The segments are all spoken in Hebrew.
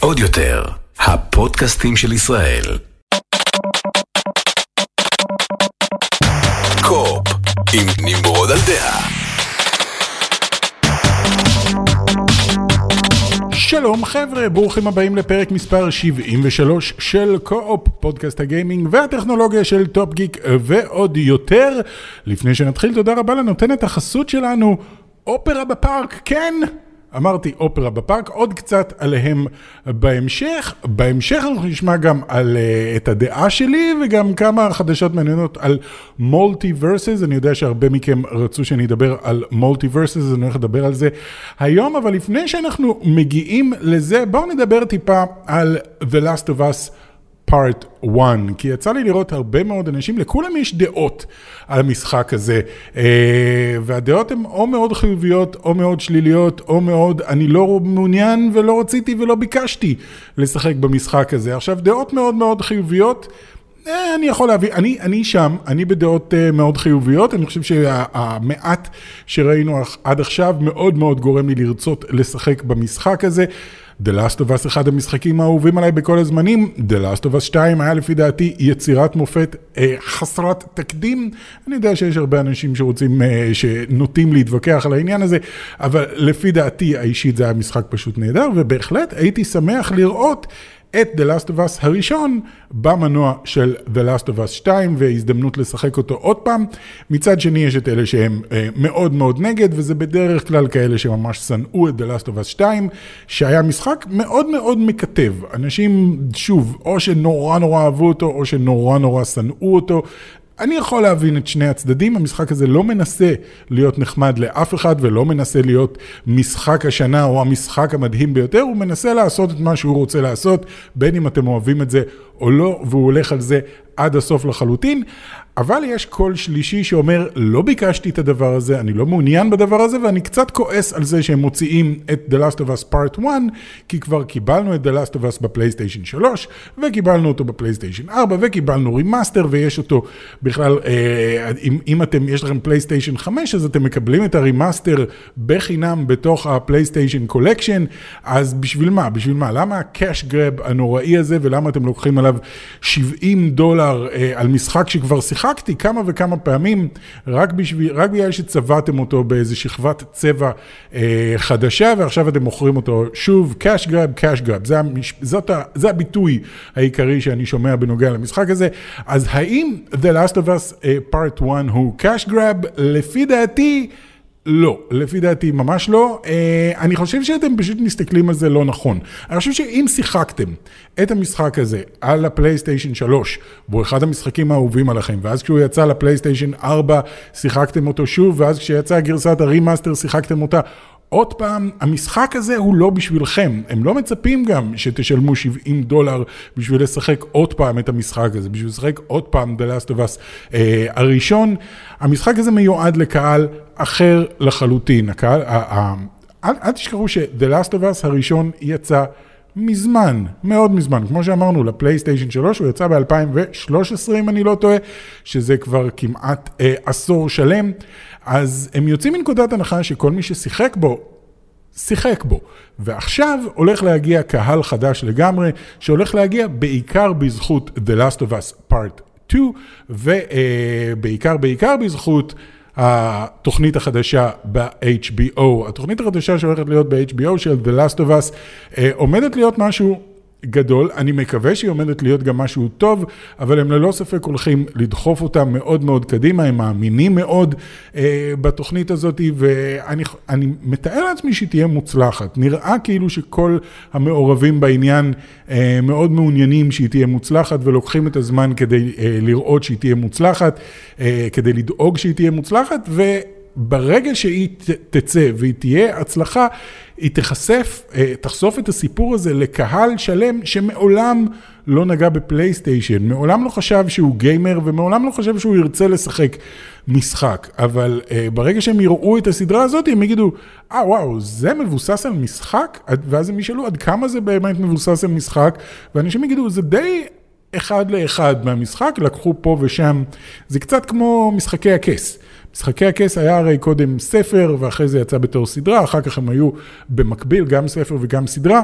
עוד יותר, הפודקאסטים של ישראל. קו-אופ, עם נמרוד על דעה. שלום חבר'ה, ברוכים הבאים לפרק מספר 73 של קו-אופ, פודקאסט הגיימינג והטכנולוגיה של טופ גיק ועוד יותר. לפני שנתחיל, תודה רבה לנותנת החסות שלנו, אופרה בפארק, כן! אמרתי אופרה בפארק, עוד קצת עליהם בהמשך. בהמשך אנחנו נשמע גם על uh, את הדעה שלי וגם כמה חדשות מעניינות על מולטי ורסס. אני יודע שהרבה מכם רצו שאני אדבר על מולטי ורסס, אני הולך לדבר על זה היום, אבל לפני שאנחנו מגיעים לזה, בואו נדבר טיפה על The Last of Us. פארט 1, כי יצא לי לראות הרבה מאוד אנשים, לכולם יש דעות על המשחק הזה, אה, והדעות הן או מאוד חיוביות, או מאוד שליליות, או מאוד, אני לא מעוניין ולא רציתי ולא ביקשתי לשחק במשחק הזה. עכשיו, דעות מאוד מאוד חיוביות, אני יכול להביא, אני, אני שם, אני בדעות uh, מאוד חיוביות, אני חושב שהמעט שראינו עד עכשיו מאוד מאוד גורם לי לרצות לשחק במשחק הזה. The Last of Us, אחד המשחקים האהובים עליי בכל הזמנים, The Last of Us 2 היה לפי דעתי יצירת מופת אה, חסרת תקדים. אני יודע שיש הרבה אנשים שרוצים, אה, שנוטים להתווכח על העניין הזה, אבל לפי דעתי האישית זה היה משחק פשוט נהדר, ובהחלט הייתי שמח לראות את The Last of Us הראשון במנוע של The Last of Us 2 והזדמנות לשחק אותו עוד פעם. מצד שני יש את אלה שהם אה, מאוד מאוד נגד וזה בדרך כלל כאלה שממש שנאו את The Last of Us 2 שהיה משחק מאוד מאוד מקטב. אנשים שוב או שנורא נורא אהבו אותו או שנורא נורא שנאו אותו. אני יכול להבין את שני הצדדים, המשחק הזה לא מנסה להיות נחמד לאף אחד ולא מנסה להיות משחק השנה או המשחק המדהים ביותר, הוא מנסה לעשות את מה שהוא רוצה לעשות, בין אם אתם אוהבים את זה או לא, והוא הולך על זה עד הסוף לחלוטין. אבל יש קול שלישי שאומר, לא ביקשתי את הדבר הזה, אני לא מעוניין בדבר הזה, ואני קצת כועס על זה שהם מוציאים את The Last of Us Part 1, כי כבר קיבלנו את The Last of Us בפלייסטיישן 3, וקיבלנו אותו בפלייסטיישן 4, וקיבלנו remaster, ויש אותו בכלל, אה, אם, אם אתם, יש לכם פלייסטיישן 5, אז אתם מקבלים את ה remaster בחינם בתוך ה PlayStation Collection, אז בשביל מה? בשביל מה? למה ה cash grab הנוראי הזה, ולמה אתם לוקחים עליו 70 דולר אה, על משחק שכבר שיחק? שיחקתי כמה וכמה פעמים, רק, בשביל, רק בגלל שצבעתם אותו באיזה שכבת צבע אה, חדשה, ועכשיו אתם מוכרים אותו שוב, cash grab, cash grab, זה, המש, זאת ה, זה הביטוי העיקרי שאני שומע בנוגע למשחק הזה. אז האם The Last of Us uh, Part 1 הוא cash grab? לפי דעתי... לא, לפי דעתי ממש לא. אה, אני חושב שאתם פשוט מסתכלים על זה לא נכון. אני חושב שאם שיחקתם את המשחק הזה על הפלייסטיישן 3, והוא אחד המשחקים האהובים עליכם, ואז כשהוא יצא לפלייסטיישן 4 שיחקתם אותו שוב, ואז כשיצאה גרסת ה remaster שיחקתם אותה עוד פעם, המשחק הזה הוא לא בשבילכם. הם לא מצפים גם שתשלמו 70 דולר בשביל לשחק עוד פעם את המשחק הזה, בשביל לשחק עוד פעם The Last of Us אה, הראשון. המשחק הזה מיועד לקהל אחר לחלוטין. הקהל, אל, אל תשכחו ש-The Last of Us הראשון יצא מזמן, מאוד מזמן. כמו שאמרנו, לפלייסטיישן 3 הוא יצא ב-2013 אם אני לא טועה, שזה כבר כמעט אה, עשור שלם. אז הם יוצאים מנקודת הנחה שכל מי ששיחק בו, שיחק בו. ועכשיו הולך להגיע קהל חדש לגמרי, שהולך להגיע בעיקר בזכות The Last of Us Part 2, ובעיקר בעיקר בזכות התוכנית החדשה ב-HBO. התוכנית החדשה שהולכת להיות ב-HBO של The Last of Us אה, עומדת להיות משהו גדול, אני מקווה שהיא עומדת להיות גם משהו טוב, אבל הם ללא ספק הולכים לדחוף אותה מאוד מאוד קדימה, הם מאמינים מאוד אה, בתוכנית הזאת, ואני מתאר לעצמי שהיא תהיה מוצלחת. נראה כאילו שכל המעורבים בעניין אה, מאוד מעוניינים שהיא תהיה מוצלחת, ולוקחים את הזמן כדי אה, לראות שהיא תהיה מוצלחת, אה, כדי לדאוג שהיא תהיה מוצלחת, ו... ברגע שהיא תצא והיא תהיה הצלחה, היא תחשף, אה, תחשוף את הסיפור הזה לקהל שלם שמעולם לא נגע בפלייסטיישן, מעולם לא חשב שהוא גיימר ומעולם לא חשב שהוא ירצה לשחק משחק. אבל uh, ברגע שהם יראו את הסדרה הזאת, הם יגידו, אה ah, וואו, זה מבוסס על משחק? ואז הם ישאלו עד כמה זה באמת מבוסס על משחק, ואנשים יגידו, זה די... אחד לאחד מהמשחק, לקחו פה ושם, זה קצת כמו משחקי הכס. משחקי הכס היה הרי קודם ספר, ואחרי זה יצא בתור סדרה, אחר כך הם היו במקביל, גם ספר וגם סדרה.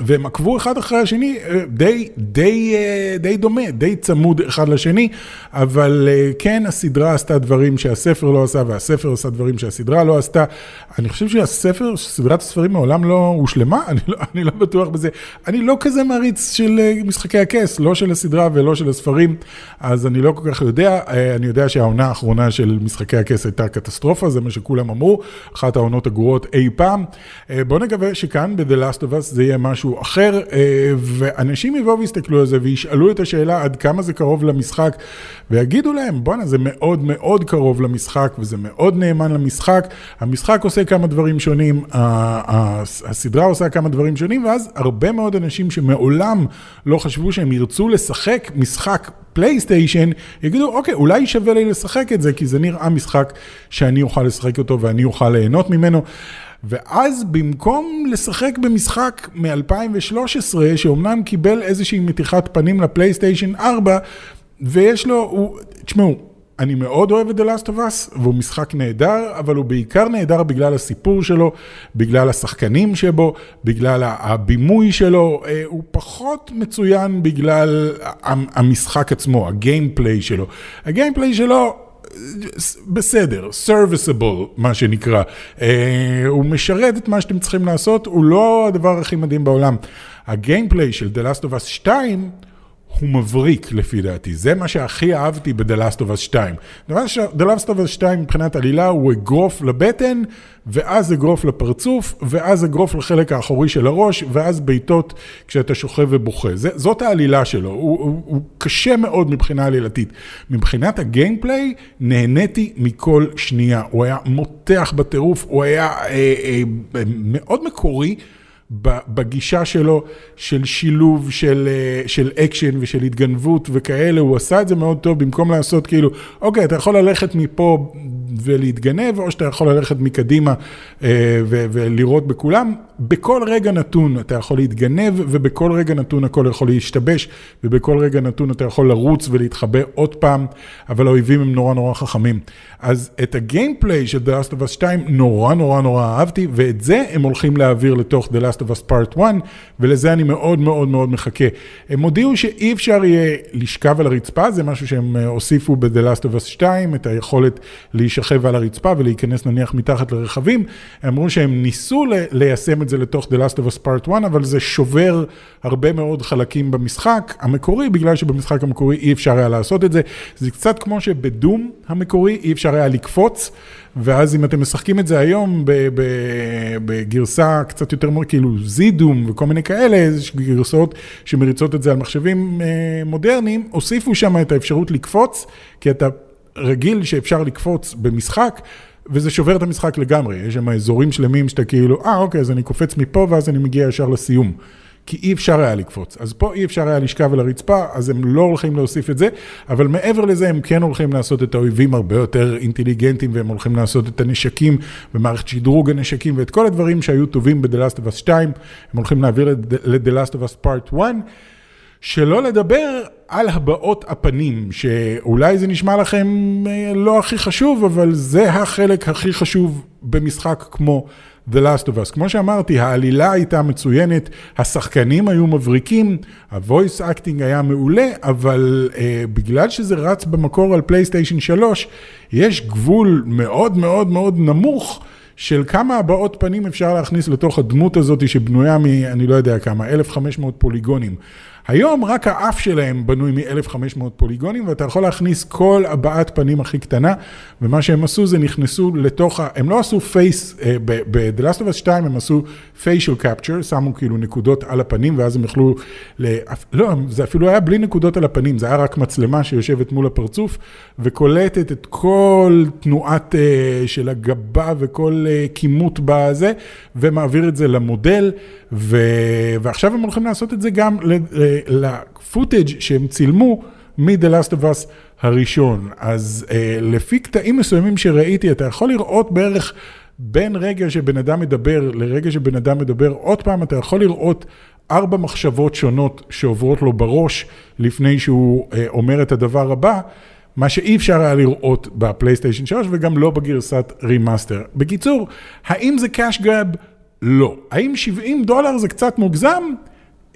והם עקבו אחד אחרי השני אה, די, די, אה, די דומה, די צמוד אחד לשני, אבל אה, כן הסדרה עשתה דברים שהספר לא עשה, והספר עשה דברים שהסדרה לא עשתה. אני חושב שהספר, סדרת הספרים מעולם לא הושלמה, אני לא, אני לא בטוח בזה. אני לא כזה מעריץ של משחקי הכס, לא של הסדרה ולא של הספרים, אז אני לא כל כך יודע. אני יודע שהעונה האחרונה של משחקי הכס הייתה קטסטרופה, זה מה שכולם אמרו, אחת העונות הגרועות אי פעם. בואו נקווה שכאן ב-The Last of Us זה יהיה משהו משהו אחר, אה, ואנשים יבואו ויסתכלו על זה וישאלו את השאלה עד כמה זה קרוב למשחק, ויגידו להם, בואנה, זה מאוד מאוד קרוב למשחק, וזה מאוד נאמן למשחק. המשחק עושה כמה דברים שונים, הסדרה עושה כמה דברים שונים, ואז הרבה מאוד אנשים שמעולם לא חשבו שהם ירצו לשחק משחק פלייסטיישן, יגידו, אוקיי, אולי שווה לי לשחק את זה, כי זה נראה משחק שאני אוכל לשחק אותו ואני אוכל ליהנות ממנו. ואז במקום לשחק במשחק מ-2013, שאומנם קיבל איזושהי מתיחת פנים לפלייסטיישן 4, ויש לו, הוא, תשמעו, אני מאוד אוהב את The Last of Us, והוא משחק נהדר, אבל הוא בעיקר נהדר בגלל הסיפור שלו, בגלל השחקנים שבו, בגלל הבימוי שלו, אה, הוא פחות מצוין בגלל המשחק עצמו, הגיימפליי שלו. הגיימפליי שלו... בסדר, serviceable, מה שנקרא. אה, הוא משרת את מה שאתם צריכים לעשות, הוא לא הדבר הכי מדהים בעולם. הגיימפליי של The Last of Us 2, הוא מבריק לפי דעתי, זה מה שהכי אהבתי ב-The Last of Us 2. דבר ש... The Last of Us 2 מבחינת עלילה הוא אגרוף לבטן, ואז אגרוף לפרצוף, ואז אגרוף לחלק האחורי של הראש, ואז בעיטות כשאתה שוכב ובוכה. זה, זאת העלילה שלו, הוא, הוא, הוא קשה מאוד מבחינה עלילתית. מבחינת הגיימפליי, נהניתי מכל שנייה. הוא היה מותח בטירוף, הוא היה אה, אה, מאוד מקורי. בגישה שלו של שילוב של, אה, של אקשן ושל התגנבות וכאלה, הוא עשה את זה מאוד טוב במקום לעשות כאילו, אוקיי, אתה יכול ללכת מפה ולהתגנב, או שאתה יכול ללכת מקדימה אה, ולראות בכולם. בכל רגע נתון אתה יכול להתגנב, ובכל רגע נתון הכל יכול להשתבש, ובכל רגע נתון אתה יכול לרוץ ולהתחבא עוד פעם, אבל האויבים הם נורא נורא חכמים. אז את הגיימפליי של The Last of Us 2 נורא נורא נורא אהבתי, ואת זה הם הולכים להעביר לתוך The Last of Us Part 1, ולזה אני מאוד מאוד מאוד מחכה. הם הודיעו שאי אפשר יהיה לשכב על הרצפה, זה משהו שהם אה, הוסיפו ב-The Last of Us 2, את היכולת להישכב על הרצפה ולהיכנס נניח מתחת לרכבים. הם אמרו שהם ניסו ליישם את זה לתוך The Last of Us Part 1, אבל זה שובר הרבה מאוד חלקים במשחק המקורי, בגלל שבמשחק המקורי אי אפשר היה לעשות את זה. זה קצת כמו שבדום המקורי אי אפשר היה לקפוץ, ואז אם אתם משחקים את זה היום בגרסה קצת יותר כאילו זידום וכל מיני כאלה, גרסאות שמריצות את זה על מחשבים אה, מודרניים, הוסיפו שם את האפשרות לקפוץ, כי אתה רגיל שאפשר לקפוץ במשחק. וזה שובר את המשחק לגמרי, יש שם אזורים שלמים שאתה כאילו, אה אוקיי, אז אני קופץ מפה ואז אני מגיע ישר לסיום. כי אי אפשר היה לקפוץ. אז פה אי אפשר היה לשכב על הרצפה, אז הם לא הולכים להוסיף את זה, אבל מעבר לזה הם כן הולכים לעשות את האויבים הרבה יותר אינטליגנטים, והם הולכים לעשות את הנשקים, ומערכת שדרוג הנשקים, ואת כל הדברים שהיו טובים ב-The Last of Us 2, הם הולכים להעביר ל-The Last of Us Part 1. שלא לדבר על הבעות הפנים, שאולי זה נשמע לכם אה, לא הכי חשוב, אבל זה החלק הכי חשוב במשחק כמו The Last of Us. כמו שאמרתי, העלילה הייתה מצוינת, השחקנים היו מבריקים, ה-voice acting היה מעולה, אבל uh, בגלל שזה רץ במקור על פלייסטיישן 3, יש גבול מאוד מאוד מאוד נמוך. של כמה הבעות פנים אפשר להכניס לתוך הדמות הזאת שבנויה מ, אני לא יודע כמה, 1,500 פוליגונים. היום רק האף שלהם בנוי מ-1500 פוליגונים, ואתה יכול להכניס כל הבעת פנים הכי קטנה, ומה שהם עשו זה נכנסו לתוך ה... הם לא עשו face, אה, ב-The Last of Us 2 הם עשו facial capture, שמו כאילו נקודות על הפנים, ואז הם יכלו... ל... לא, זה אפילו היה בלי נקודות על הפנים, זה היה רק מצלמה שיושבת מול הפרצוף, וקולטת את כל תנועת uh, של הגבה וכל uh, כימות בזה, ומעביר את זה למודל, ו... ועכשיו הם הולכים לעשות את זה גם לפוטאג' שהם צילמו מ-The Last of Us הראשון. אז אה, לפי קטעים מסוימים שראיתי, אתה יכול לראות בערך בין רגע שבן אדם מדבר לרגע שבן אדם מדבר, עוד פעם אתה יכול לראות ארבע מחשבות שונות שעוברות לו בראש לפני שהוא אה, אומר את הדבר הבא. מה שאי אפשר היה לראות בפלייסטיישן 3 וגם לא בגרסת remaster. בקיצור, האם זה cash grab? לא. האם 70 דולר זה קצת מוגזם?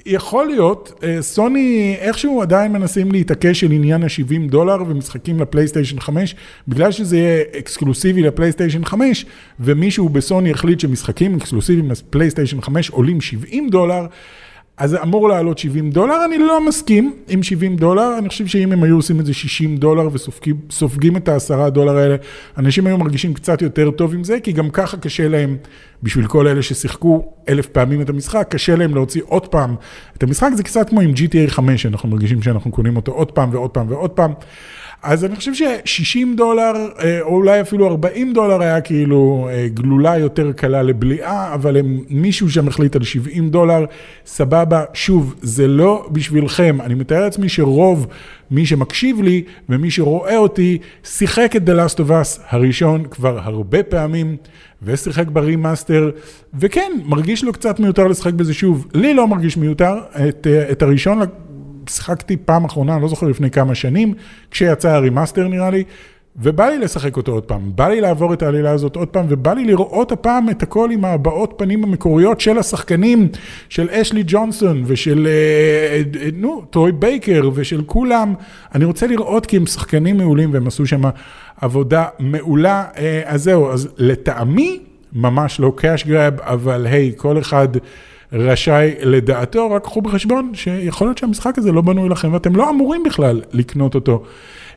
יכול להיות, אה, סוני איכשהו עדיין מנסים להתעקש על עניין ה-70 דולר ומשחקים לפלייסטיישן 5, בגלל שזה יהיה אקסקלוסיבי לפלייסטיישן 5, ומישהו בסוני החליט שמשחקים אקסקלוסיביים לפלייסטיישן 5 עולים 70 דולר, אז זה אמור לעלות 70 דולר, אני לא מסכים עם 70 דולר, אני חושב שאם הם היו עושים את זה 60 דולר וסופגים את ה-10 דולר האלה, אנשים היו מרגישים קצת יותר טוב עם זה, כי גם ככה קשה להם, בשביל כל אלה ששיחקו אלף פעמים את המשחק, קשה להם להוציא עוד פעם את המשחק, זה קצת כמו עם GTA 5, אנחנו מרגישים שאנחנו קונים אותו עוד פעם ועוד פעם ועוד פעם. אז אני חושב ש-60 דולר, אה, או אולי אפילו 40 דולר היה כאילו אה, גלולה יותר קלה לבליעה, אבל הם, מישהו שם החליט על 70 דולר, סבבה. שוב, זה לא בשבילכם. אני מתאר לעצמי שרוב מי שמקשיב לי ומי שרואה אותי, שיחק את The Last of Us הראשון כבר הרבה פעמים, ושיחק ב remaster, וכן, מרגיש לו קצת מיותר לשחק בזה שוב. לי לא מרגיש מיותר, את, אה, את הראשון שיחקתי פעם אחרונה, לא זוכר לפני כמה שנים, כשיצא ה remaster נראה לי, ובא לי לשחק אותו עוד פעם, בא לי לעבור את העלילה הזאת עוד פעם, ובא לי לראות הפעם את הכל עם הבעות פנים המקוריות של השחקנים, של אשלי ג'ונסון ושל, אה, אה, נו, טרוי בייקר ושל כולם. אני רוצה לראות כי הם שחקנים מעולים והם עשו שם עבודה מעולה. אה, אז זהו, אז לטעמי, ממש לא cash grab, אבל היי, כל אחד... רשאי לדעתו, רק קחו בחשבון שיכול להיות שהמשחק הזה לא בנוי לכם ואתם לא אמורים בכלל לקנות אותו.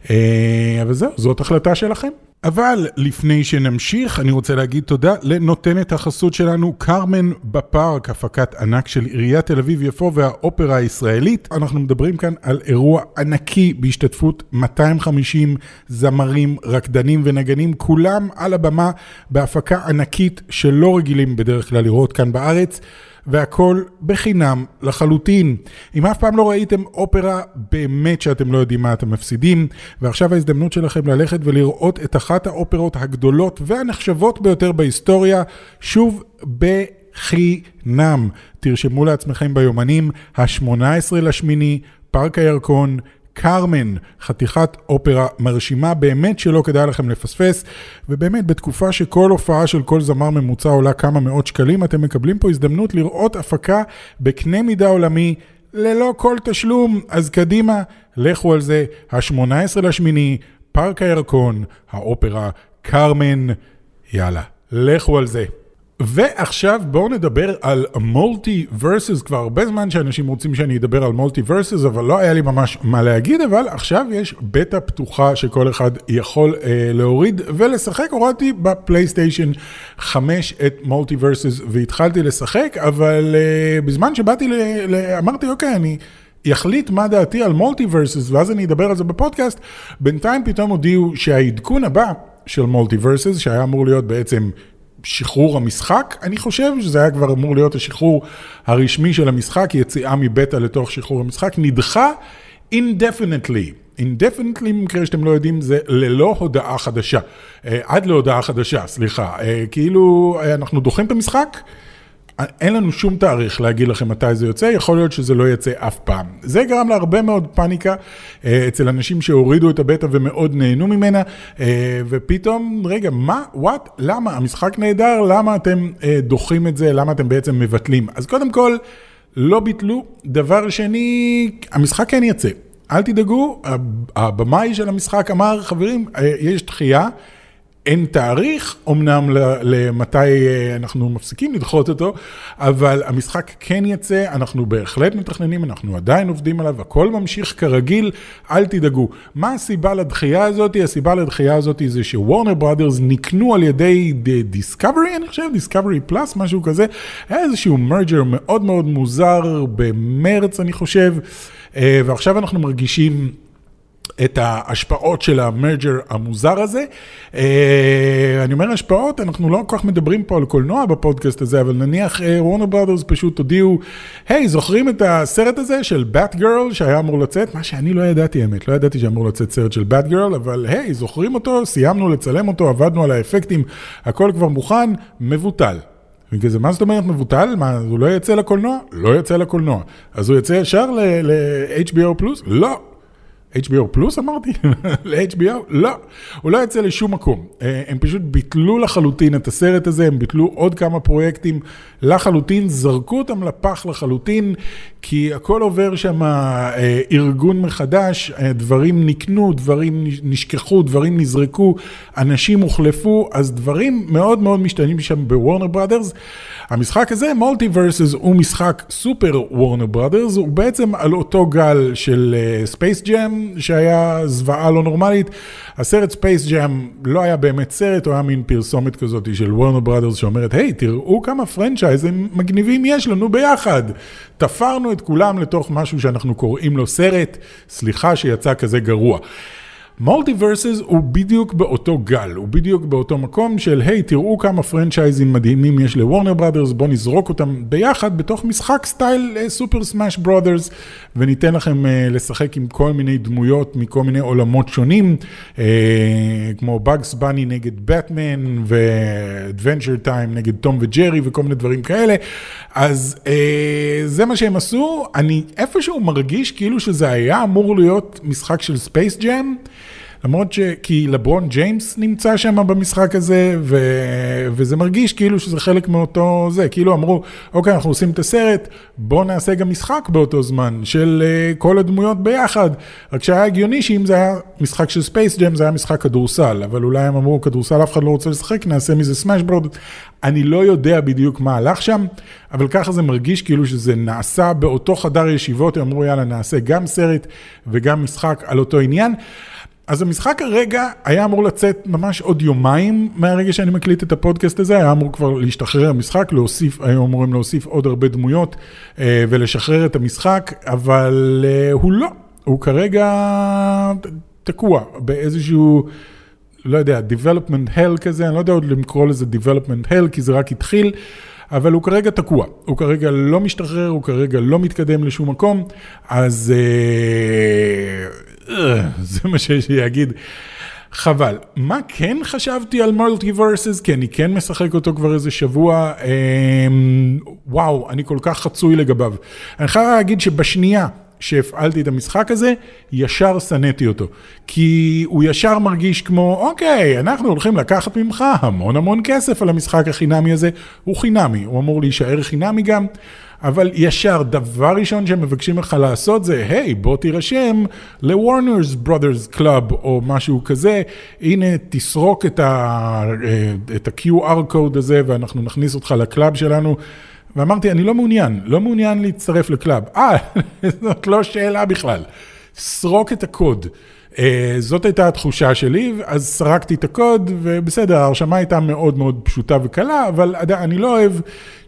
אה, אבל זהו, זאת החלטה שלכם. אבל לפני שנמשיך, אני רוצה להגיד תודה לנותנת החסות שלנו, קרמן בפארק, הפקת ענק של עיריית תל אביב-יפו והאופרה הישראלית. אנחנו מדברים כאן על אירוע ענקי בהשתתפות 250 זמרים, רקדנים ונגנים, כולם על הבמה בהפקה ענקית שלא רגילים בדרך כלל לראות כאן בארץ. והכל בחינם לחלוטין. אם אף פעם לא ראיתם אופרה, באמת שאתם לא יודעים מה אתם מפסידים, ועכשיו ההזדמנות שלכם ללכת ולראות את אחת האופרות הגדולות והנחשבות ביותר בהיסטוריה, שוב בחינם. תרשמו לעצמכם ביומנים, ה-18 לשמיני, פארק הירקון, קרמן, חתיכת אופרה מרשימה באמת שלא כדאי לכם לפספס, ובאמת בתקופה שכל הופעה של כל זמר ממוצע עולה כמה מאות שקלים, אתם מקבלים פה הזדמנות לראות הפקה בקנה מידה עולמי. ללא כל תשלום, אז קדימה, לכו על זה, ה-18 לשמיני, פארק הירקון, האופרה, קרמן, יאללה, לכו על זה. ועכשיו בואו נדבר על מולטי ורסס, כבר הרבה זמן שאנשים רוצים שאני אדבר על מולטי ורסס, אבל לא היה לי ממש מה להגיד, אבל עכשיו יש בטא פתוחה שכל אחד יכול אה, להוריד ולשחק, הורדתי בפלייסטיישן 5 את מולטי ורסס והתחלתי לשחק, אבל אה, בזמן שבאתי, ל, ל, אמרתי אוקיי, אני... יחליט מה דעתי על מולטיברסס, ואז אני אדבר על זה בפודקאסט, בינתיים פתאום הודיעו שהעדכון הבא של מולטיברסס, שהיה אמור להיות בעצם שחרור המשחק, אני חושב שזה היה כבר אמור להיות השחרור הרשמי של המשחק, יציאה מבטא לתוך שחרור המשחק, נדחה indefinitely. indefinitely, במקרה שאתם לא יודעים, זה ללא הודעה חדשה. אה, עד להודעה חדשה, סליחה. אה, כאילו, אה, אנחנו דוחים את המשחק. אין לנו שום תאריך להגיד לכם מתי זה יוצא, יכול להיות שזה לא יצא אף פעם. זה גרם להרבה מאוד פאניקה אה, אצל אנשים שהורידו את הבטא ומאוד נהנו ממנה, אה, ופתאום, רגע, מה, וואט, למה? המשחק נהדר, למה אתם אה, דוחים את זה, למה אתם בעצם מבטלים? אז קודם כל, לא ביטלו. דבר שני, המשחק כן יצא. אל תדאגו, הבמאי של המשחק אמר, חברים, יש דחייה. אין תאריך, אמנם למתי אה, אנחנו מפסיקים לדחות אותו, אבל המשחק כן יצא, אנחנו בהחלט מתכננים, אנחנו עדיין עובדים עליו, הכל ממשיך כרגיל, אל תדאגו. מה הסיבה לדחייה הזאת? הסיבה לדחייה הזאת זה שוורנר בראדרס נקנו על ידי דיסקאברי, אני חושב, דיסקאברי פלאס, משהו כזה, היה איזשהו מרג'ר מאוד מאוד מוזר במרץ, אני חושב, אה, ועכשיו אנחנו מרגישים... את ההשפעות של המרג'ר המוזר הזה. אה, אני אומר השפעות, אנחנו לא כל כך מדברים פה על קולנוע בפודקאסט הזה, אבל נניח וורנר אה, ברודרס פשוט הודיעו, היי, זוכרים את הסרט הזה של באט גרל שהיה אמור לצאת? מה שאני לא ידעתי, האמת, לא ידעתי שאמור לצאת סרט של באט גרל, אבל היי, זוכרים אותו, סיימנו לצלם אותו, עבדנו על האפקטים, הכל כבר מוכן, מבוטל. וכזה, מה זאת אומרת מבוטל? מה, הוא לא יצא לקולנוע? לא יצא לקולנוע. אז הוא יצא ישר ל-HBO פלוס? לא. HBO פלוס אמרתי? ל-HBO? לא, הוא לא יצא לשום מקום. אה, הם פשוט ביטלו לחלוטין את הסרט הזה, הם ביטלו עוד כמה פרויקטים לחלוטין, זרקו אותם לפח לחלוטין, כי הכל עובר שם אה, ארגון מחדש, אה, דברים נקנו, דברים נשכחו, דברים נזרקו, אנשים הוחלפו, אז דברים מאוד מאוד משתנים שם בוורנר בראדרס. המשחק הזה, מולטיברסס, הוא משחק סופר וורנר בראדרס, הוא בעצם על אותו גל של ספייס uh, שהיה זוועה לא נורמלית. הסרט ספייס ג'אם לא היה באמת סרט, הוא היה מין פרסומת כזאת של וורנר בראדרס שאומרת, היי, hey, תראו כמה פרנצ'ייזים מגניבים יש לנו ביחד. תפרנו את כולם לתוך משהו שאנחנו קוראים לו סרט, סליחה שיצא כזה גרוע. מולטיברסס הוא בדיוק באותו גל, הוא בדיוק באותו מקום של היי, תראו כמה פרנצ'ייזים מדהימים יש לוורנר בראדרס, בואו נזרוק אותם ביחד בתוך משחק סטייל סופר סמאש ברודרס, וניתן לכם uh, לשחק עם כל מיני דמויות מכל מיני עולמות שונים, uh, כמו Bugs Bunny נגד Batman ו-Adventure Time נגד תום וג'רי וכל מיני דברים כאלה. אז uh, זה מה שהם עשו, אני איפשהו מרגיש כאילו שזה היה אמור להיות משחק של ספייס ג'אם. למרות ש... כי לברון ג'יימס נמצא שם במשחק הזה, ו... וזה מרגיש כאילו שזה חלק מאותו זה, כאילו אמרו, אוקיי, אנחנו עושים את הסרט, בואו נעשה גם משחק באותו זמן, של uh, כל הדמויות ביחד. רק שהיה הגיוני שאם זה היה משחק של ספייס ג'ם, זה היה משחק כדורסל, אבל אולי הם אמרו, כדורסל אף אחד לא רוצה לשחק, נעשה מזה Smash Bros. אני לא יודע בדיוק מה הלך שם, אבל ככה זה מרגיש כאילו שזה נעשה באותו חדר ישיבות, הם אמרו, יאללה, נעשה גם סרט וגם משחק על אותו עניין. אז המשחק הרגע היה אמור לצאת ממש עוד יומיים מהרגע שאני מקליט את הפודקאסט הזה, היה אמור כבר להשתחרר המשחק, להוסיף, היו אמורים להוסיף עוד הרבה דמויות אה, ולשחרר את המשחק, אבל אה, הוא לא, הוא כרגע תקוע באיזשהו, לא יודע, development hell כזה, אני לא יודע עוד לקרוא לזה development hell, כי זה רק התחיל. אבל הוא כרגע תקוע, הוא כרגע לא משתחרר, הוא כרגע לא מתקדם לשום מקום, אז אה, זה מה שיש לי להגיד. חבל. מה כן חשבתי על מולטיברסס? כי אני כן משחק אותו כבר איזה שבוע. אה, וואו, אני כל כך חצוי לגביו. אני חייב להגיד שבשנייה שהפעלתי את המשחק הזה, ישר שנאתי אותו. כי הוא ישר מרגיש כמו, אוקיי, אנחנו הולכים לקחת ממך המון המון כסף על המשחק החינמי הזה. הוא חינמי, הוא אמור להישאר חינמי גם. אבל ישר, דבר ראשון שהם מבקשים לך לעשות זה, היי, hey, בוא תירשם ל-Warner's Brothers Club או משהו כזה, הנה, תסרוק את ה-QR code הזה ואנחנו נכניס אותך לקלאב שלנו. ואמרתי, אני לא מעוניין, לא מעוניין להצטרף ל club. אה, זאת לא שאלה בכלל. סרוק את הקוד. אה, זאת הייתה התחושה שלי, אז סרקתי את הקוד, ובסדר, ההרשמה הייתה מאוד מאוד פשוטה וקלה, אבל אני לא אוהב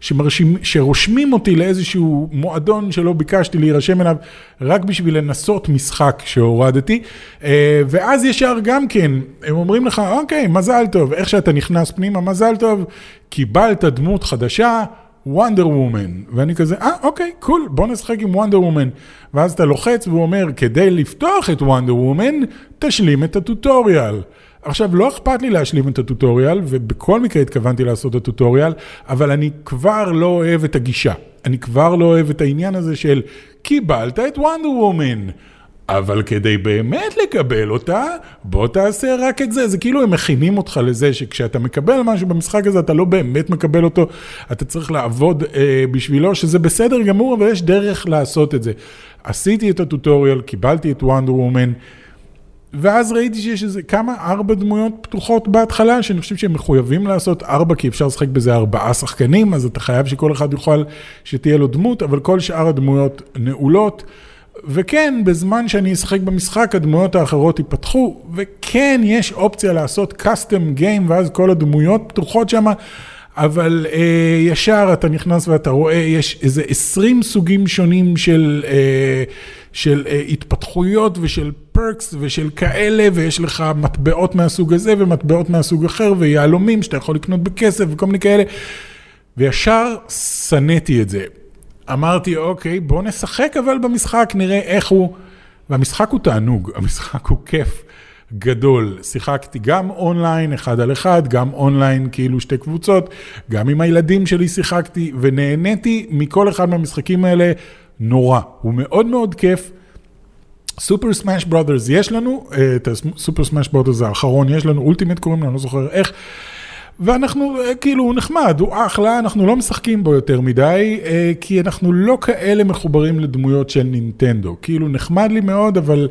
שמרשים, שרושמים אותי לאיזשהו מועדון שלא ביקשתי להירשם אליו, רק בשביל לנסות משחק שהורדתי, אה, ואז ישר גם כן, הם אומרים לך, אוקיי, מזל טוב, איך שאתה נכנס פנימה, מזל טוב, קיבלת דמות חדשה. וונדר וומן, ואני כזה, אה, אוקיי, קול, בוא נשחק עם וונדר וומן. ואז אתה לוחץ והוא אומר, כדי לפתוח את וונדר וומן, תשלים את הטוטוריאל. עכשיו, לא אכפת לי להשלים את הטוטוריאל, ובכל מקרה התכוונתי לעשות את הטוטוריאל, אבל אני כבר לא אוהב את הגישה. אני כבר לא אוהב את העניין הזה של, קיבלת את וונדר וומן. אבל כדי באמת לקבל אותה, בוא תעשה רק את זה. זה כאילו הם מכינים אותך לזה שכשאתה מקבל משהו במשחק הזה, אתה לא באמת מקבל אותו, אתה צריך לעבוד אה, בשבילו, שזה בסדר גמור, אבל יש דרך לעשות את זה. עשיתי את הטוטוריאל, קיבלתי את וונדר וומן, ואז ראיתי שיש איזה כמה, ארבע דמויות פתוחות בהתחלה, שאני חושב שהם מחויבים לעשות ארבע, כי אפשר לשחק בזה ארבעה שחקנים, אז אתה חייב שכל אחד יוכל שתהיה לו דמות, אבל כל שאר הדמויות נעולות. וכן, בזמן שאני אשחק במשחק, הדמויות האחרות ייפתחו, וכן, יש אופציה לעשות custom game, ואז כל הדמויות פתוחות שם, אבל אה, ישר אתה נכנס ואתה רואה, יש איזה 20 סוגים שונים של, אה, של אה, התפתחויות ושל פרקס ושל כאלה, ויש לך מטבעות מהסוג הזה ומטבעות מהסוג אחר, ויהלומים שאתה יכול לקנות בכסף וכל מיני כאלה, וישר שנאתי את זה. אמרתי, אוקיי, בוא נשחק אבל במשחק, נראה איך הוא... והמשחק הוא תענוג, המשחק הוא כיף גדול. שיחקתי גם אונליין, אחד על אחד, גם אונליין, כאילו שתי קבוצות, גם עם הילדים שלי שיחקתי, ונהניתי מכל אחד מהמשחקים האלה נורא. הוא מאוד מאוד כיף. Super Smash Brothers, יש לנו אה, את ה Super Smash Brothers האחרון, יש לנו Ultimate קוראים לו, אני לא זוכר איך. ואנחנו, אה, כאילו, הוא נחמד, הוא אחלה, אנחנו לא משחקים בו יותר מדי, אה, כי אנחנו לא כאלה מחוברים לדמויות של נינטנדו. כאילו, נחמד לי מאוד, אבל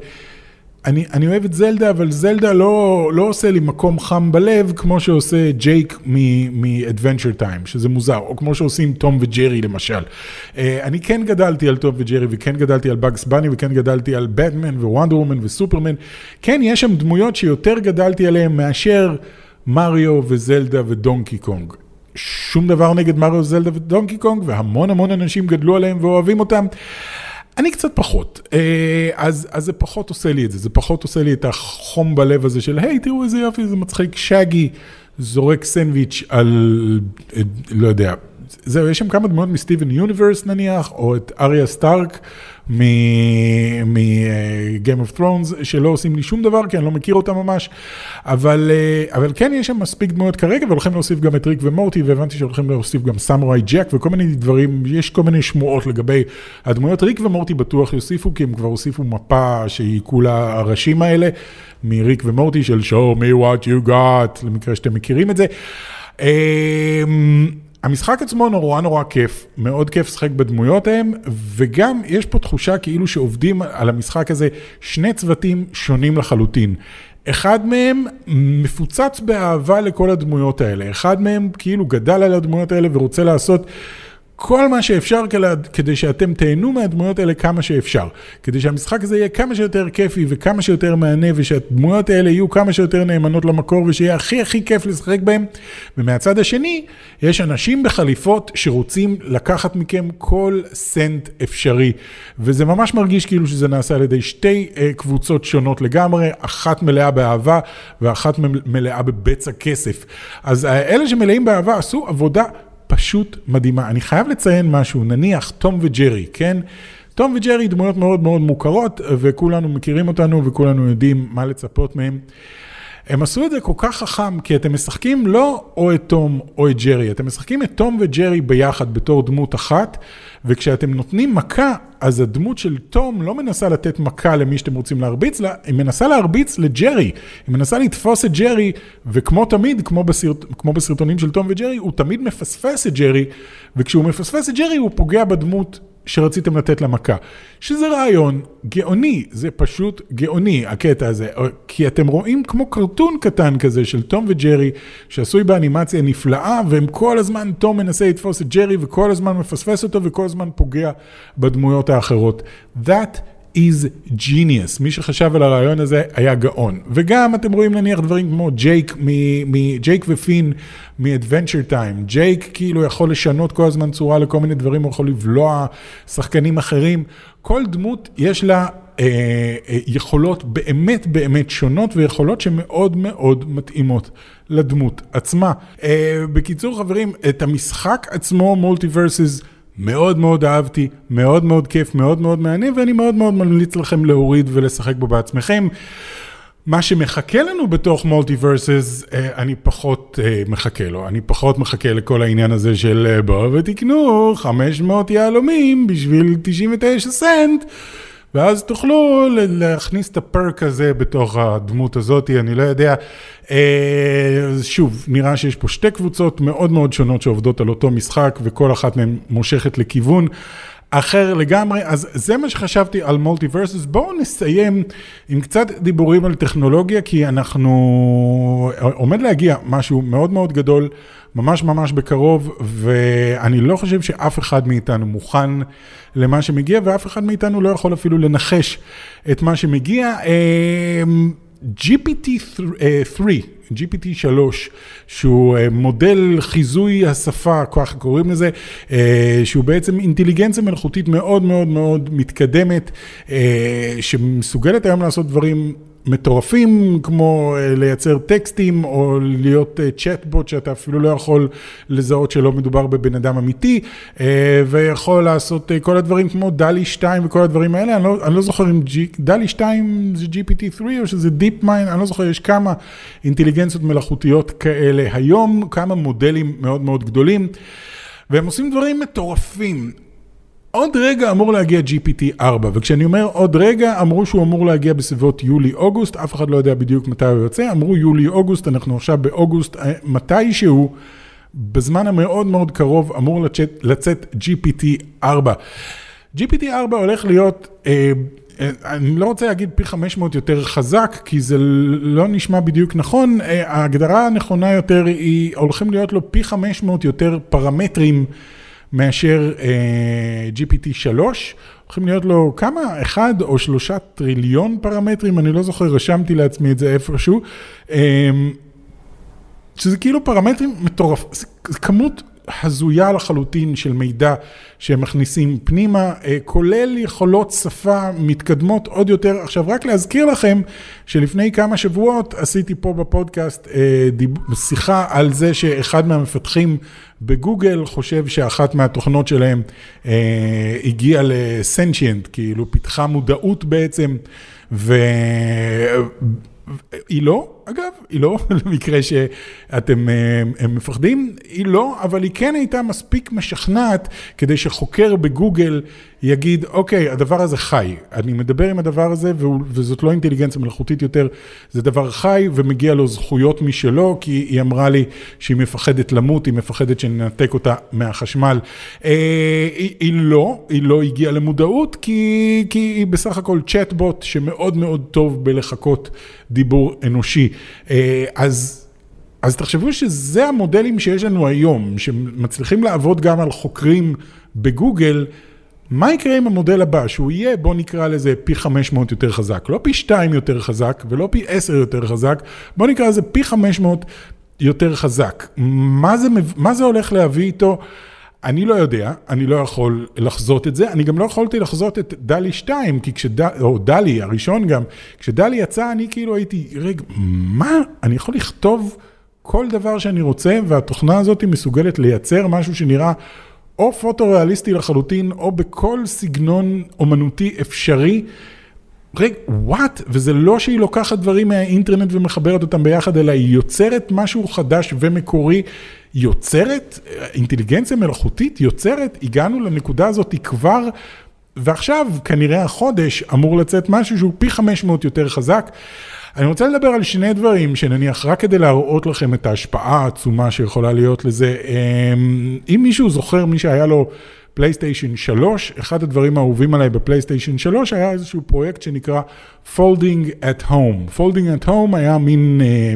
אני, אני אוהב את זלדה, אבל זלדה לא, לא עושה לי מקום חם בלב, כמו שעושה ג'ייק מ-Adventure Time, שזה מוזר, או כמו שעושים תום וג'רי למשל. אה, אני כן גדלתי על תום וג'רי, וכן גדלתי על באגס בני, וכן גדלתי על בטמן ווונדר וומן וסופרמן. כן, יש שם דמויות שיותר גדלתי עליהן מאשר... מריו וזלדה ודונקי קונג. שום דבר נגד מריו, זלדה ודונקי קונג, והמון המון אנשים גדלו עליהם ואוהבים אותם. אני קצת פחות, אה, אז, אז זה פחות עושה לי את זה, זה פחות עושה לי את החום בלב הזה של, היי, תראו איזה יופי, זה מצחיק, שגי זורק סנדוויץ' על, אה, לא יודע, זהו, יש שם כמה דמויות מסטיבן יוניברס נניח, או את אריה סטארק מ-game of Thrones, שלא עושים לי שום דבר, כי אני לא מכיר אותם ממש, אבל, אה, אבל כן יש שם מספיק דמויות כרגע, והולכים להוסיף גם את ריק ומורטי, והבנתי שהולכים להוסיף גם סמוראי ג'ק וכל מיני דברים, יש כל מיני שמועות לגבי הדמויות. ריק ומורטי בטוח יוסיפו, כי הם כבר הוסיפו מפה שהיא כולה הראשים האלה, מריק ומורטי של show me what you got, למקרה שאתם מכירים את זה. המשחק עצמו נורא נורא כיף, מאוד כיף לשחק בדמויות ההם, וגם יש פה תחושה כאילו שעובדים על המשחק הזה שני צוותים שונים לחלוטין. אחד מהם מפוצץ באהבה לכל הדמויות האלה, אחד מהם כאילו גדל על הדמויות האלה ורוצה לעשות כל מה שאפשר כדי שאתם תהנו מהדמויות האלה כמה שאפשר. כדי שהמשחק הזה יהיה כמה שיותר כיפי וכמה שיותר מהנה ושהדמויות האלה יהיו כמה שיותר נאמנות למקור ושיהיה הכי הכי כיף לשחק בהם. ומהצד השני, יש אנשים בחליפות שרוצים לקחת מכם כל סנט אפשרי. וזה ממש מרגיש כאילו שזה נעשה על ידי שתי uh, קבוצות שונות לגמרי, אחת מלאה באהבה ואחת מלאה בבצע כסף. אז אלה שמלאים באהבה עשו עבודה פשוט מדהימה. אני חייב לציין משהו, נניח תום וג'רי, כן? תום וג'רי דמויות מאוד מאוד מוכרות, וכולנו מכירים אותנו וכולנו יודעים מה לצפות מהם. הם עשו את זה כל כך חכם, כי אתם משחקים לא או את תום או את ג'רי, אתם משחקים את תום וג'רי ביחד בתור דמות אחת, וכשאתם נותנים מכה, אז הדמות של תום לא מנסה לתת מכה למי שאתם רוצים להרביץ לה, היא מנסה להרביץ לג'רי, היא מנסה לתפוס את ג'רי, וכמו תמיד, כמו, בסרט, כמו בסרטונים של תום וג'רי, הוא תמיד מפספס את ג'רי, וכשהוא מפספס את ג'רי הוא פוגע בדמות שרציתם לתת לה מכה. שזה רעיון גאוני, זה פשוט גאוני, הקטע הזה. כי אתם רואים כמו קרטון קטן כזה של תום וג'רי, שעשוי באנימציה נפלאה, והם כל הזמן, תום מנסה לתפוס את ג'רי, וכל הזמן מפספס אותו, וכל הזמן פוגע בדמויות האחרות. That is genius. מי שחשב על הרעיון הזה היה גאון. וגם אתם רואים נניח דברים כמו ג'ייק, ג'ייק ופין מ-Adventure Time. ג'ייק כאילו יכול לשנות כל הזמן צורה לכל מיני דברים, הוא יכול לבלוע שחקנים אחרים. כל דמות יש לה אה, אה, יכולות באמת באמת שונות ויכולות שמאוד מאוד מתאימות לדמות עצמה. אה, בקיצור חברים, את המשחק עצמו, מולטיברסס, מאוד מאוד אהבתי, מאוד מאוד כיף, מאוד מאוד מעניין, ואני מאוד מאוד ממליץ לכם להוריד ולשחק בו בעצמכם. מה שמחכה לנו בתוך מולטיברסס, אה, אני פחות אה, מחכה לו, אני פחות מחכה לכל העניין הזה של אה, בואו ותקנו 500 יהלומים בשביל 99 סנט. ואז תוכלו להכניס את הפרק הזה בתוך הדמות הזאת, אני לא יודע. אה, שוב, נראה שיש פה שתי קבוצות מאוד מאוד שונות שעובדות על אותו משחק, וכל אחת מהן מושכת לכיוון. אחר לגמרי, אז זה מה שחשבתי על מולטיברסס. בואו נסיים עם קצת דיבורים על טכנולוגיה, כי אנחנו, עומד להגיע משהו מאוד מאוד גדול, ממש ממש בקרוב, ואני לא חושב שאף אחד מאיתנו מוכן למה שמגיע, ואף אחד מאיתנו לא יכול אפילו לנחש את מה שמגיע. אמ, GPT-3, GPT-3, שהוא אה, מודל חיזוי השפה, ככה קוראים לזה, אה, שהוא בעצם אינטליגנציה מלאכותית מאוד מאוד מאוד מתקדמת, אה, שמסוגלת היום לעשות דברים מטורפים, כמו אה, לייצר טקסטים, או להיות צ'טבוט אה, שאתה אפילו לא יכול לזהות שלא מדובר בבן אדם אמיתי, אה, ויכול לעשות כל הדברים כמו דלי 2 וכל הדברים האלה, אני לא, אני לא זוכר אם דלי 2 זה GPT-3 או שזה Deep Mind, אני לא זוכר, יש כמה אינטליגנציות מלאכותיות כאלה היום, כמה מודלים מאוד מאוד גדולים, והם עושים דברים מטורפים. עוד רגע אמור להגיע GPT-4, וכשאני אומר עוד רגע, אמרו שהוא אמור להגיע בסביבות יולי-אוגוסט, אף אחד לא יודע בדיוק מתי הוא יוצא, אמרו יולי-אוגוסט, אנחנו עכשיו באוגוסט, אה, מתישהו, בזמן המאוד מאוד קרוב, אמור לצאת, לצאת GPT-4. GPT-4 הולך להיות, אה, אה, אני לא רוצה להגיד פי 500 יותר חזק, כי זה לא נשמע בדיוק נכון, אה, ההגדרה הנכונה יותר היא, הולכים להיות לו פי 500 יותר פרמטרים. מאשר אה, GPT-3, הולכים להיות לו כמה? אחד או שלושה טריליון פרמטרים, אני לא זוכר, רשמתי לעצמי את זה איפשהו. אה, שזה כאילו פרמטרים מטורף, זה כמות הזויה לחלוטין של מידע שהם מכניסים פנימה, אה, כולל יכולות שפה מתקדמות עוד יותר. עכשיו רק להזכיר לכם שלפני כמה שבועות עשיתי פה בפודקאסט אה, שיחה על זה שאחד מהמפתחים בגוגל חושב שאחת מהתוכנות שלהם אה, הגיעה לסנצ'יינט, כאילו פיתחה מודעות בעצם, ו... היא לא, אגב, היא לא, למקרה שאתם אה, מפחדים, היא לא, אבל היא כן הייתה מספיק משכנעת כדי שחוקר בגוגל יגיד, אוקיי, הדבר הזה חי, אני מדבר עם הדבר הזה וזאת לא אינטליגנציה מלאכותית יותר, זה דבר חי ומגיע לו זכויות משלו, כי היא אמרה לי שהיא מפחדת למות, היא מפחדת שננתק אותה מהחשמל. אה, היא, היא לא, היא לא הגיעה למודעות, כי, כי היא בסך הכל צ'טבוט שמאוד מאוד טוב בלחקות דיבור אנושי. אה, אז... אז תחשבו שזה המודלים שיש לנו היום, שמצליחים לעבוד גם על חוקרים בגוגל, מה יקרה עם המודל הבא, שהוא יהיה, בוא נקרא לזה פי 500 יותר חזק, לא פי 2 יותר חזק ולא פי 10 יותר חזק, בוא נקרא לזה פי 500 יותר חזק. מה זה, מה זה הולך להביא איתו? אני לא יודע, אני לא יכול לחזות את זה, אני גם לא יכולתי לחזות את דלי 2, כי כשד... או דלי הראשון גם, כשדלי יצא אני כאילו הייתי, רגע, מה? אני יכול לכתוב כל דבר שאני רוצה, והתוכנה הזאת מסוגלת לייצר משהו שנראה או פוטו-ריאליסטי לחלוטין, או בכל סגנון אומנותי אפשרי. רגע, וואט? וזה לא שהיא לוקחת דברים מהאינטרנט ומחברת אותם ביחד, אלא היא יוצרת משהו חדש ומקורי. יוצרת, אינטליגנציה מלאכותית יוצרת, הגענו לנקודה הזאת כבר, ועכשיו כנראה החודש אמור לצאת משהו שהוא פי 500 יותר חזק. אני רוצה לדבר על שני דברים שנניח רק כדי להראות לכם את ההשפעה העצומה שיכולה להיות לזה. אמ, אם מישהו זוכר, מי שהיה לו פלייסטיישן 3, אחד הדברים האהובים עליי בפלייסטיישן 3 היה איזשהו פרויקט שנקרא Folding at Home. Folding at Home היה מין אה,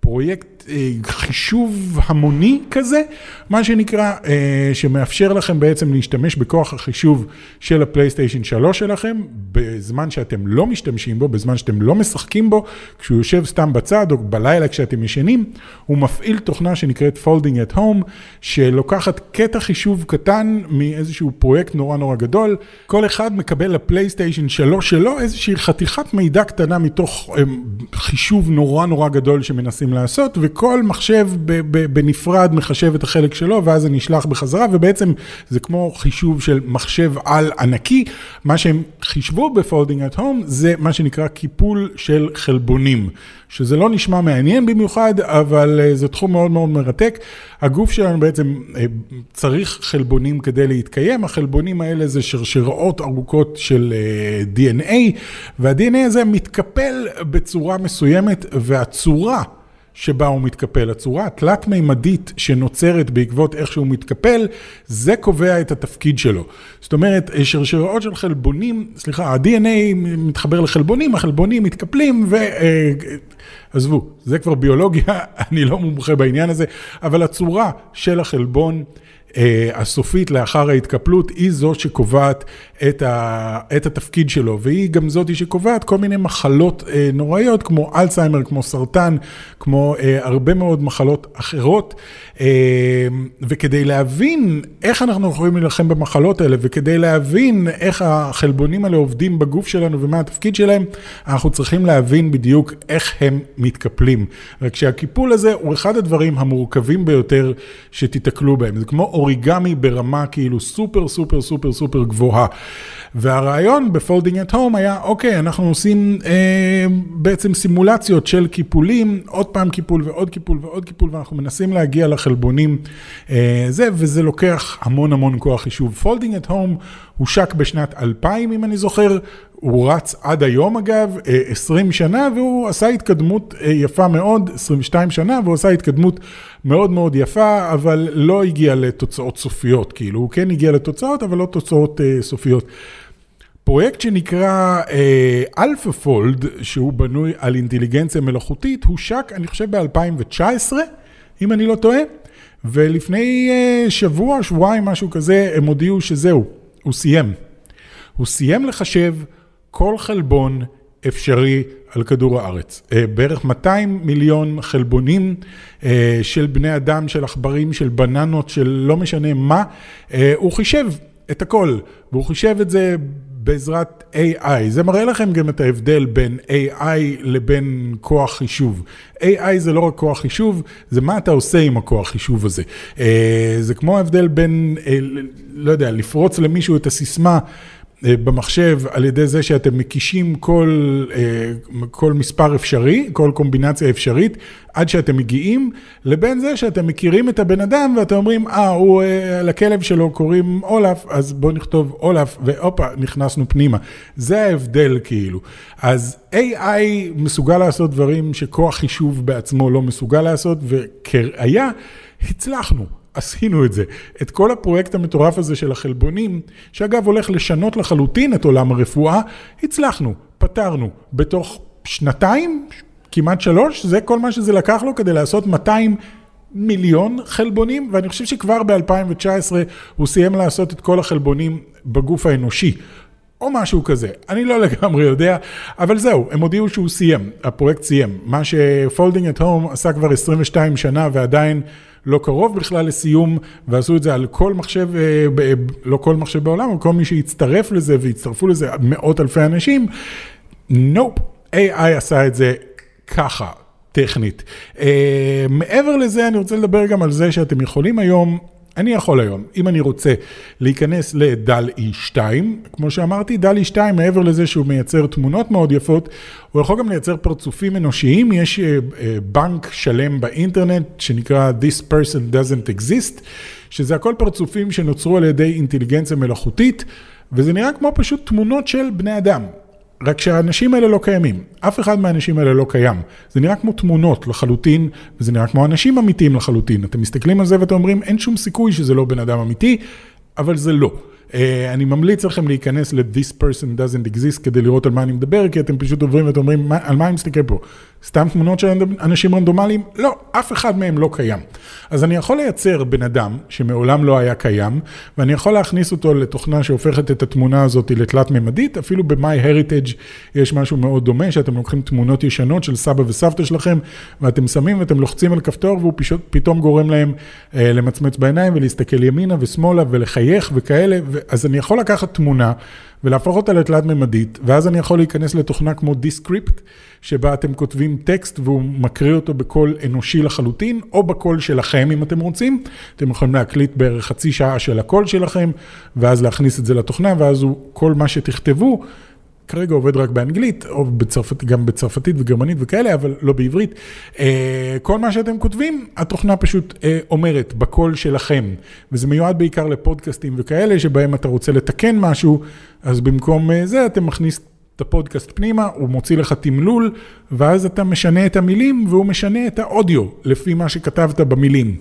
פרויקט חישוב המוני כזה, מה שנקרא, אה, שמאפשר לכם בעצם להשתמש בכוח החישוב של הפלייסטיישן 3 שלכם, בזמן שאתם לא משתמשים בו, בזמן שאתם לא משחקים בו, כשהוא יושב סתם בצד או בלילה כשאתם ישנים, הוא מפעיל תוכנה שנקראת Folding at Home, שלוקחת קטע חישוב קטן מאיזשהו פרויקט נורא נורא גדול, כל אחד מקבל לפלייסטיישן 3 שלו איזושהי חתיכת מידע קטנה מתוך אה, חישוב נורא נורא גדול שמנסים לעשות, כל מחשב בנפרד מחשב את החלק שלו, ואז זה נשלח בחזרה, ובעצם זה כמו חישוב של מחשב על ענקי. מה שהם חישבו ב Folding at Home זה מה שנקרא קיפול של חלבונים, שזה לא נשמע מעניין במיוחד, אבל אה, זה תחום מאוד מאוד מרתק. הגוף שלנו בעצם אה, צריך חלבונים כדי להתקיים, החלבונים האלה זה שרשראות ארוכות של אה, DNA, וה-DNA הזה מתקפל בצורה מסוימת, והצורה שבה הוא מתקפל. הצורה התלת-מימדית שנוצרת בעקבות איך שהוא מתקפל, זה קובע את התפקיד שלו. זאת אומרת, שרשראות של חלבונים, סליחה, ה-DNA מתחבר לחלבונים, החלבונים מתקפלים ו... אה, עזבו, זה כבר ביולוגיה, אני לא מומחה בעניין הזה, אבל הצורה של החלבון הסופית לאחר ההתקפלות היא זאת שקובעת את, ה, את התפקיד שלו, והיא גם זאת שקובעת כל מיני מחלות אה, נוראיות כמו אלצהיימר, כמו סרטן, כמו אה, הרבה מאוד מחלות אחרות. וכדי להבין איך אנחנו יכולים להילחם במחלות האלה, וכדי להבין איך החלבונים האלה עובדים בגוף שלנו ומה התפקיד שלהם, אנחנו צריכים להבין בדיוק איך הם מתקפלים. רק שהקיפול הזה הוא אחד הדברים המורכבים ביותר שתיתקלו בהם. זה כמו אוריגמי ברמה כאילו סופר סופר סופר סופר גבוהה. והרעיון ב Folding at Home היה, אוקיי, אנחנו עושים אה, בעצם סימולציות של קיפולים, עוד פעם קיפול ועוד קיפול ועוד קיפול, ואנחנו מנסים להגיע לחלבונים אה, זה, וזה לוקח המון המון כוח חישוב. Folding at Home הושק בשנת 2000, אם אני זוכר, הוא רץ עד היום אגב, 20 אה, שנה, והוא עשה התקדמות אה, יפה מאוד, 22 שנה, והוא עשה התקדמות מאוד מאוד יפה, אבל לא הגיע לתוצאות סופיות, כאילו, הוא כן הגיע לתוצאות, אבל לא תוצאות אה, סופיות. פרויקט שנקרא AlphaFold, שהוא בנוי על אינטליגנציה מלאכותית, הושק, אני חושב, ב-2019, אם אני לא טועה, ולפני שבוע, שבועיים, משהו כזה, הם הודיעו שזהו, הוא סיים. הוא סיים לחשב כל חלבון אפשרי על כדור הארץ. אה, בערך 200 מיליון חלבונים אה, של בני אדם, של עכברים, של בננות, של לא משנה מה, אה, הוא חישב את הכל, והוא חישב את זה בעזרת AI. זה מראה לכם גם את ההבדל בין AI לבין כוח חישוב. AI זה לא רק כוח חישוב, זה מה אתה עושה עם הכוח חישוב הזה. זה כמו ההבדל בין, לא יודע, לפרוץ למישהו את הסיסמה. אה, במחשב על ידי זה שאתם מקישים כל, אה, כל מספר אפשרי, כל קומבינציה אפשרית, עד שאתם מגיעים, לבין זה שאתם מכירים את הבן אדם ואתם אומרים, אה, הוא, אה, לכלב שלו קוראים אולף, אז בואו נכתוב אולף, והופה, נכנסנו פנימה. זה ההבדל כאילו. אז AI מסוגל לעשות דברים שכוח חישוב בעצמו לא מסוגל לעשות, וכראיה, הצלחנו. עשינו את זה. את כל הפרויקט המטורף הזה של החלבונים, שאגב הולך לשנות לחלוטין את עולם הרפואה, הצלחנו, פתרנו. בתוך שנתיים, כמעט שלוש, זה כל מה שזה לקח לו כדי לעשות 200 מיליון חלבונים, ואני חושב שכבר ב-2019 הוא סיים לעשות את כל החלבונים בגוף האנושי. או משהו כזה, אני לא לגמרי יודע, אבל זהו, הם הודיעו שהוא סיים, הפרויקט סיים. מה ש Folding at Home עשה כבר 22 שנה ועדיין לא קרוב בכלל לסיום, ועשו את זה על כל מחשב, אה, לא כל מחשב בעולם, אבל כל מי שהצטרף לזה והצטרפו לזה מאות אלפי אנשים, nope, AI עשה את זה ככה, טכנית. אה, מעבר לזה, אני רוצה לדבר גם על זה שאתם יכולים היום אני יכול היום, אם אני רוצה להיכנס לדל E2, כמו שאמרתי, דל E2, מעבר לזה שהוא מייצר תמונות מאוד יפות, הוא יכול גם לייצר פרצופים אנושיים, יש uh, uh, בנק שלם באינטרנט שנקרא This person doesn't exist, שזה הכל פרצופים שנוצרו על ידי אינטליגנציה מלאכותית, וזה נראה כמו פשוט תמונות של בני אדם. רק שהאנשים האלה לא קיימים, אף אחד מהאנשים האלה לא קיים. זה נראה כמו תמונות לחלוטין, וזה נראה כמו אנשים אמיתיים לחלוטין. אתם מסתכלים על זה ואתם אומרים, אין שום סיכוי שזה לא בן אדם אמיתי, אבל זה לא. אה, אני ממליץ לכם להיכנס ל-This person doesn't exist כדי לראות על מה אני מדבר, כי אתם פשוט עוברים ואתם אומרים, על מה אני מסתכל פה? סתם תמונות של אנשים רנדומליים? לא, אף אחד מהם לא קיים. אז אני יכול לייצר בן אדם שמעולם לא היה קיים, ואני יכול להכניס אותו לתוכנה שהופכת את התמונה הזאת לתלת מימדית, אפילו ב-MyHeritage יש משהו מאוד דומה, שאתם לוקחים תמונות ישנות של סבא וסבתא שלכם, ואתם שמים ואתם לוחצים על כפתור, והוא פשוט, פתאום גורם להם אה, למצמץ בעיניים ולהסתכל ימינה ושמאלה ולחייך וכאלה, אז אני יכול לקחת תמונה ולהפוך אותה לתלת מימדית, ואז אני יכול להיכנס לתוכנה כמו Descript, שבה אתם כותבים טקסט והוא מקריא אותו בקול אנושי לחלוטין, או בקול שלכם אם אתם רוצים. אתם יכולים להקליט בערך חצי שעה של הקול שלכם, ואז להכניס את זה לתוכנה, ואז הוא, כל מה שתכתבו, כרגע עובד רק באנגלית, או בצרפת, גם בצרפתית וגרמנית וכאלה, אבל לא בעברית. אה, כל מה שאתם כותבים, התוכנה פשוט אה, אומרת בקול שלכם, וזה מיועד בעיקר לפודקאסטים וכאלה, שבהם אתה רוצה לתקן משהו, אז במקום אה, זה אתה מכניס את הפודקאסט פנימה, הוא מוציא לך תמלול, ואז אתה משנה את המילים, והוא משנה את האודיו, לפי מה שכתבת במילים.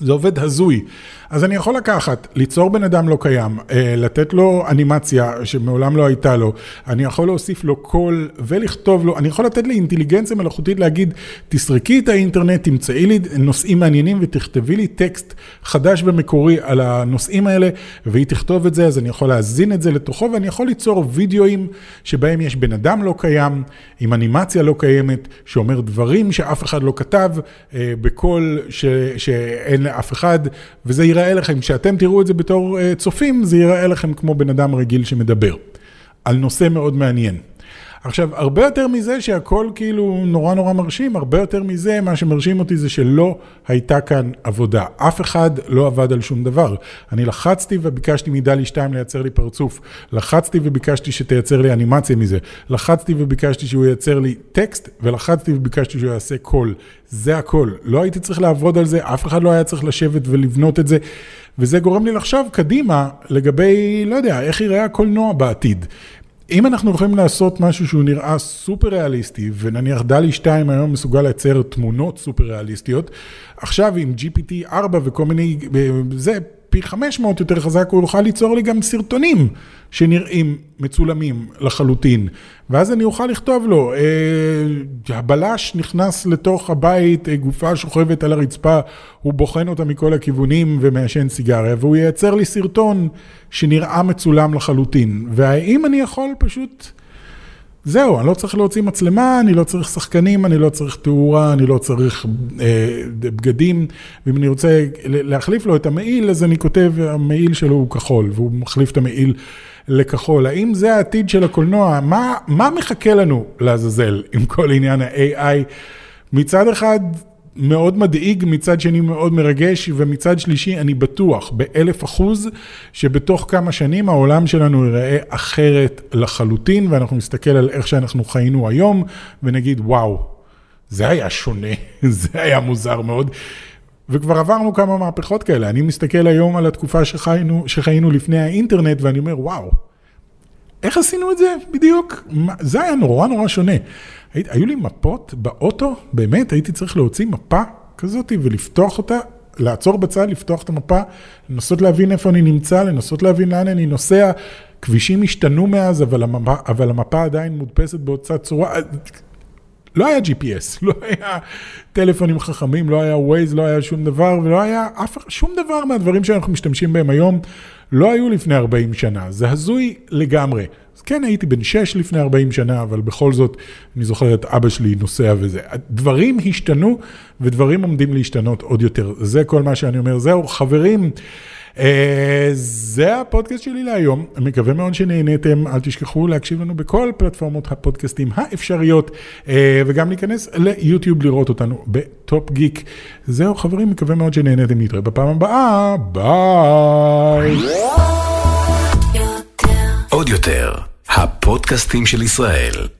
זה עובד הזוי. אז אני יכול לקחת, ליצור בן אדם לא קיים, אה, לתת לו אנימציה שמעולם לא הייתה לו, אני יכול להוסיף לו קול ולכתוב לו, אני יכול לתת לי אינטליגנציה מלאכותית להגיד, תסרקי את האינטרנט, תמצאי לי נושאים מעניינים ותכתבי לי טקסט חדש ומקורי על הנושאים האלה, והיא תכתוב את זה, אז אני יכול להזין את זה לתוכו, ואני יכול ליצור וידאוים שבהם יש בן אדם לא קיים, עם אנימציה לא קיימת, שאומר דברים שאף אחד לא כתב, אה, בקול שאין לאף אחד, וזה יראה... ייראה לכם, כשאתם תראו את זה בתור uh, צופים, זה ייראה לכם כמו בן אדם רגיל שמדבר. על נושא מאוד מעניין. עכשיו, הרבה יותר מזה שהכל כאילו נורא נורא מרשים, הרבה יותר מזה, מה שמרשים אותי זה שלא הייתה כאן עבודה. אף אחד לא עבד על שום דבר. אני לחצתי וביקשתי מדלי 2 לייצר לי פרצוף. לחצתי וביקשתי שתייצר לי אנימציה מזה. לחצתי וביקשתי שהוא ייצר לי טקסט, ולחצתי וביקשתי שהוא יעשה קול. זה הכל. לא הייתי צריך לעבוד על זה, אף אחד לא היה צריך לשבת ולבנות את זה. וזה גורם לי לחשוב קדימה לגבי, לא יודע, איך ייראה הקולנוע בעתיד. אם אנחנו יכולים לעשות משהו שהוא נראה סופר ריאליסטי, ונניח דלי 2 היום מסוגל לייצר תמונות סופר ריאליסטיות, עכשיו עם GPT 4 וכל מיני, זה פי 500 יותר חזק, הוא יוכל ליצור לי גם סרטונים שנראים מצולמים לחלוטין. ואז אני אוכל לכתוב לו, אה, הבלש נכנס לתוך הבית, אה, גופה שוכבת על הרצפה, הוא בוחן אותה מכל הכיוונים ומעשן סיגריה, והוא ייצר לי סרטון שנראה מצולם לחלוטין. והאם אני יכול פשוט... זהו, אני לא צריך להוציא מצלמה, אני לא צריך שחקנים, אני לא צריך תאורה, אני לא צריך אה, בגדים, ואם אני רוצה להחליף לו את המעיל, אז אני כותב, המעיל שלו הוא כחול, והוא מחליף את המעיל לכחול. האם זה העתיד של הקולנוע? מה, מה מחכה לנו לעזאזל עם כל עניין ה-AI? מצד אחד, מאוד מדאיג, מצד שני מאוד מרגש, ומצד שלישי אני בטוח באלף אחוז שבתוך כמה שנים העולם שלנו ייראה אחרת לחלוטין, ואנחנו נסתכל על איך שאנחנו חיינו היום, ונגיד וואו, זה היה שונה, זה היה מוזר מאוד. וכבר עברנו כמה מהפכות כאלה, אני מסתכל היום על התקופה שחיינו, שחיינו לפני האינטרנט ואני אומר וואו, איך עשינו את זה בדיוק? זה היה נורא נורא שונה. היו לי מפות באוטו, באמת, הייתי צריך להוציא מפה כזאת ולפתוח אותה, לעצור בצד, לפתוח את המפה, לנסות להבין איפה אני נמצא, לנסות להבין לאן אני נוסע. כבישים השתנו מאז, אבל המפה, אבל המפה עדיין מודפסת באותה צורה. לא היה GPS, לא היה טלפונים חכמים, לא היה Waze, לא היה שום דבר, ולא היה אף, שום דבר מהדברים שאנחנו משתמשים בהם היום, לא היו לפני 40 שנה. זה הזוי לגמרי. אז כן, הייתי בן 6 לפני 40 שנה, אבל בכל זאת, אני זוכר את אבא שלי נוסע וזה. דברים השתנו, ודברים עומדים להשתנות עוד יותר. זה כל מה שאני אומר. זהו, חברים. אה, זה הפודקאסט שלי להיום, מקווה מאוד שנהניתם, אל תשכחו להקשיב לנו בכל פלטפורמות הפודקאסטים האפשריות, אה, וגם להיכנס ליוטיוב לראות אותנו בטופ גיק. זהו חברים, מקווה מאוד שנהניתם, נתראה בפעם הבאה, ביי. עוד יותר, הפודקאסטים של ישראל.